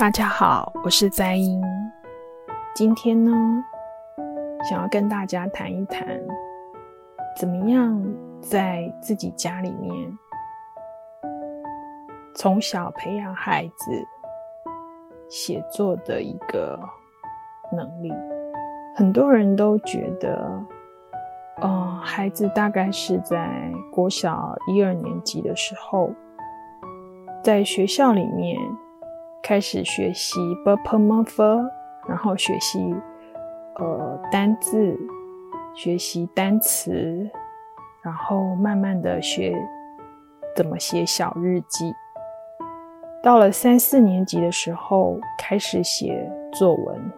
大家好，我是哉音。今天呢，想要跟大家谈一谈，怎么样在自己家里面从小培养孩子写作的一个能力。很多人都觉得，呃，孩子大概是在国小一二年级的时候，在学校里面开始学习 b p m f，然后学习呃单字，学习单词，然后慢慢的学怎么写小日记。到了三四年级的时候，开始写作文。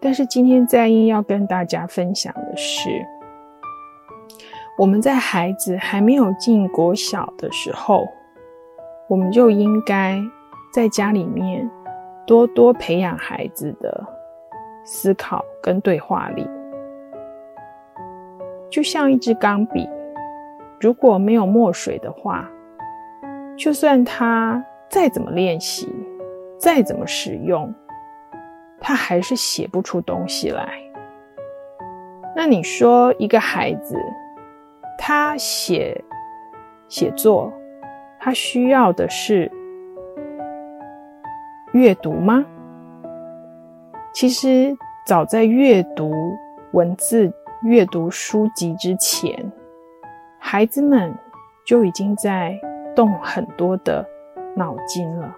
但是今天在英要跟大家分享的是，我们在孩子还没有进国小的时候，我们就应该在家里面多多培养孩子的思考跟对话力。就像一支钢笔，如果没有墨水的话，就算他再怎么练习，再怎么使用。他还是写不出东西来。那你说，一个孩子，他写写作，他需要的是阅读吗？其实，早在阅读文字、阅读书籍之前，孩子们就已经在动很多的脑筋了。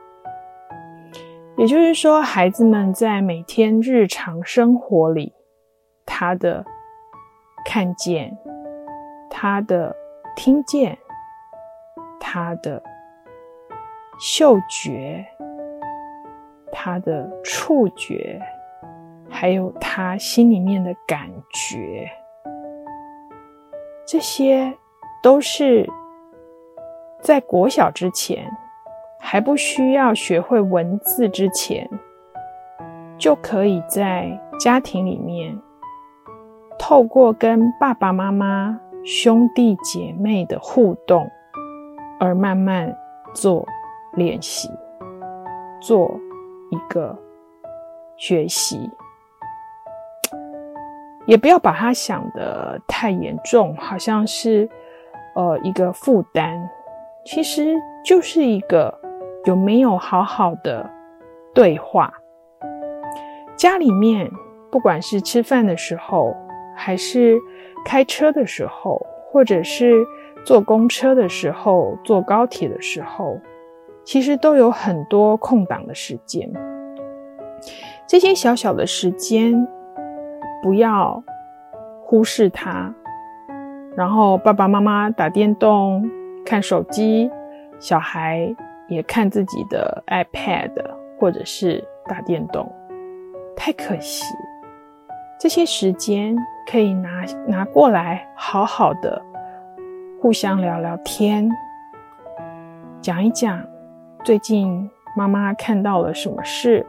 也就是说，孩子们在每天日常生活里，他的看见、他的听见、他的嗅觉、他的触觉，还有他心里面的感觉，这些都是在国小之前。还不需要学会文字之前，就可以在家庭里面，透过跟爸爸妈妈、兄弟姐妹的互动，而慢慢做练习，做一个学习。也不要把它想得太严重，好像是呃一个负担，其实就是一个。有没有好好的对话？家里面不管是吃饭的时候，还是开车的时候，或者是坐公车的时候、坐高铁的时候，其实都有很多空档的时间。这些小小的时间，不要忽视它。然后爸爸妈妈打电动、看手机，小孩。也看自己的 iPad 或者是打电动，太可惜。这些时间可以拿拿过来，好好的互相聊聊天，讲一讲最近妈妈看到了什么事，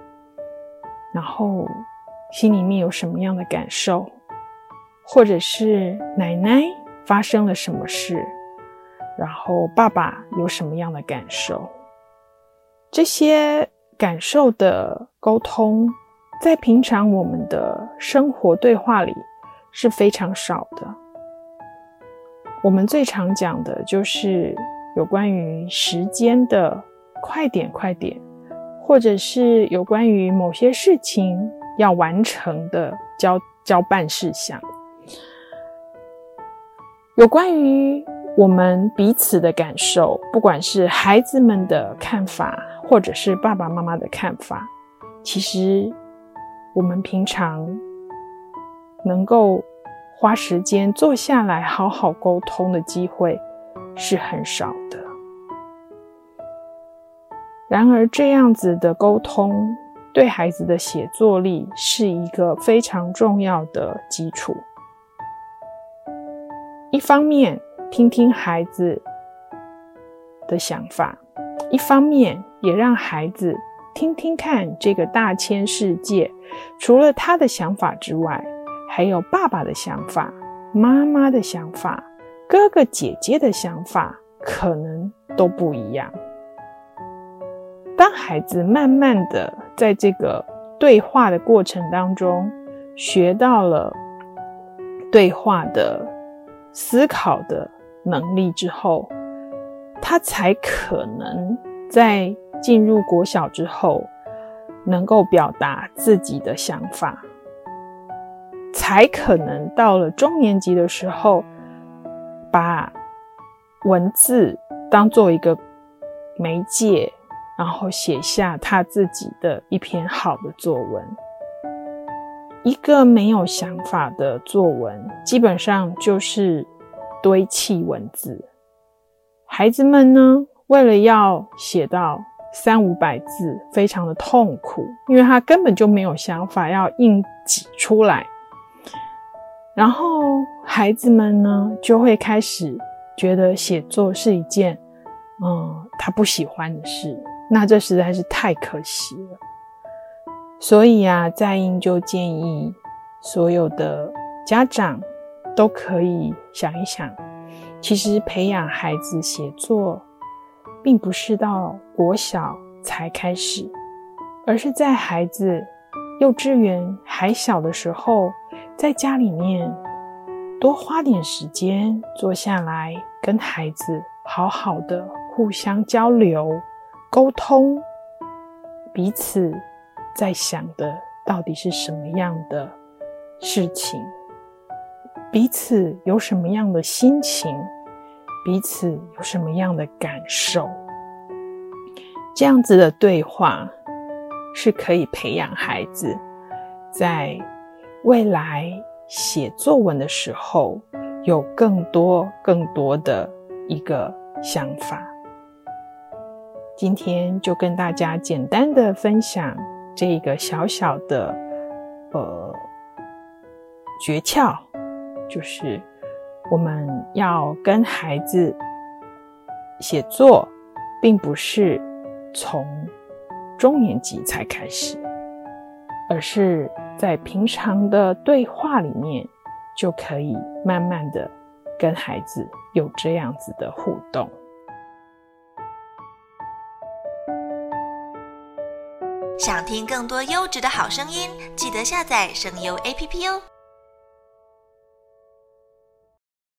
然后心里面有什么样的感受，或者是奶奶发生了什么事，然后爸爸有什么样的感受。这些感受的沟通，在平常我们的生活对话里是非常少的。我们最常讲的就是有关于时间的快点快点，或者是有关于某些事情要完成的交交办事项，有关于我们彼此的感受，不管是孩子们的看法。或者是爸爸妈妈的看法，其实我们平常能够花时间坐下来好好沟通的机会是很少的。然而，这样子的沟通对孩子的写作力是一个非常重要的基础。一方面，听听孩子的想法。一方面也让孩子听听看这个大千世界，除了他的想法之外，还有爸爸的想法、妈妈的想法、哥哥姐姐的想法，可能都不一样。当孩子慢慢的在这个对话的过程当中，学到了对话的思考的能力之后，他才可能在进入国小之后，能够表达自己的想法，才可能到了中年级的时候，把文字当做一个媒介，然后写下他自己的一篇好的作文。一个没有想法的作文，基本上就是堆砌文字。孩子们呢，为了要写到三五百字，非常的痛苦，因为他根本就没有想法要硬挤出来。然后孩子们呢，就会开始觉得写作是一件，嗯，他不喜欢的事。那这实在是太可惜了。所以啊，在英就建议所有的家长都可以想一想，其实培养孩子写作，并不是到国小才开始，而是在孩子幼稚园还小的时候，在家里面多花点时间坐下来，跟孩子好好的互相交流、沟通，彼此。在想的到底是什么样的事情？彼此有什么样的心情？彼此有什么样的感受？这样子的对话是可以培养孩子在未来写作文的时候有更多更多的一个想法。今天就跟大家简单的分享。这个小小的呃诀窍，就是我们要跟孩子写作，并不是从中年级才开始，而是在平常的对话里面就可以慢慢的跟孩子有这样子的互动。想听更多优质的好声音，记得下载声优 APP 哦。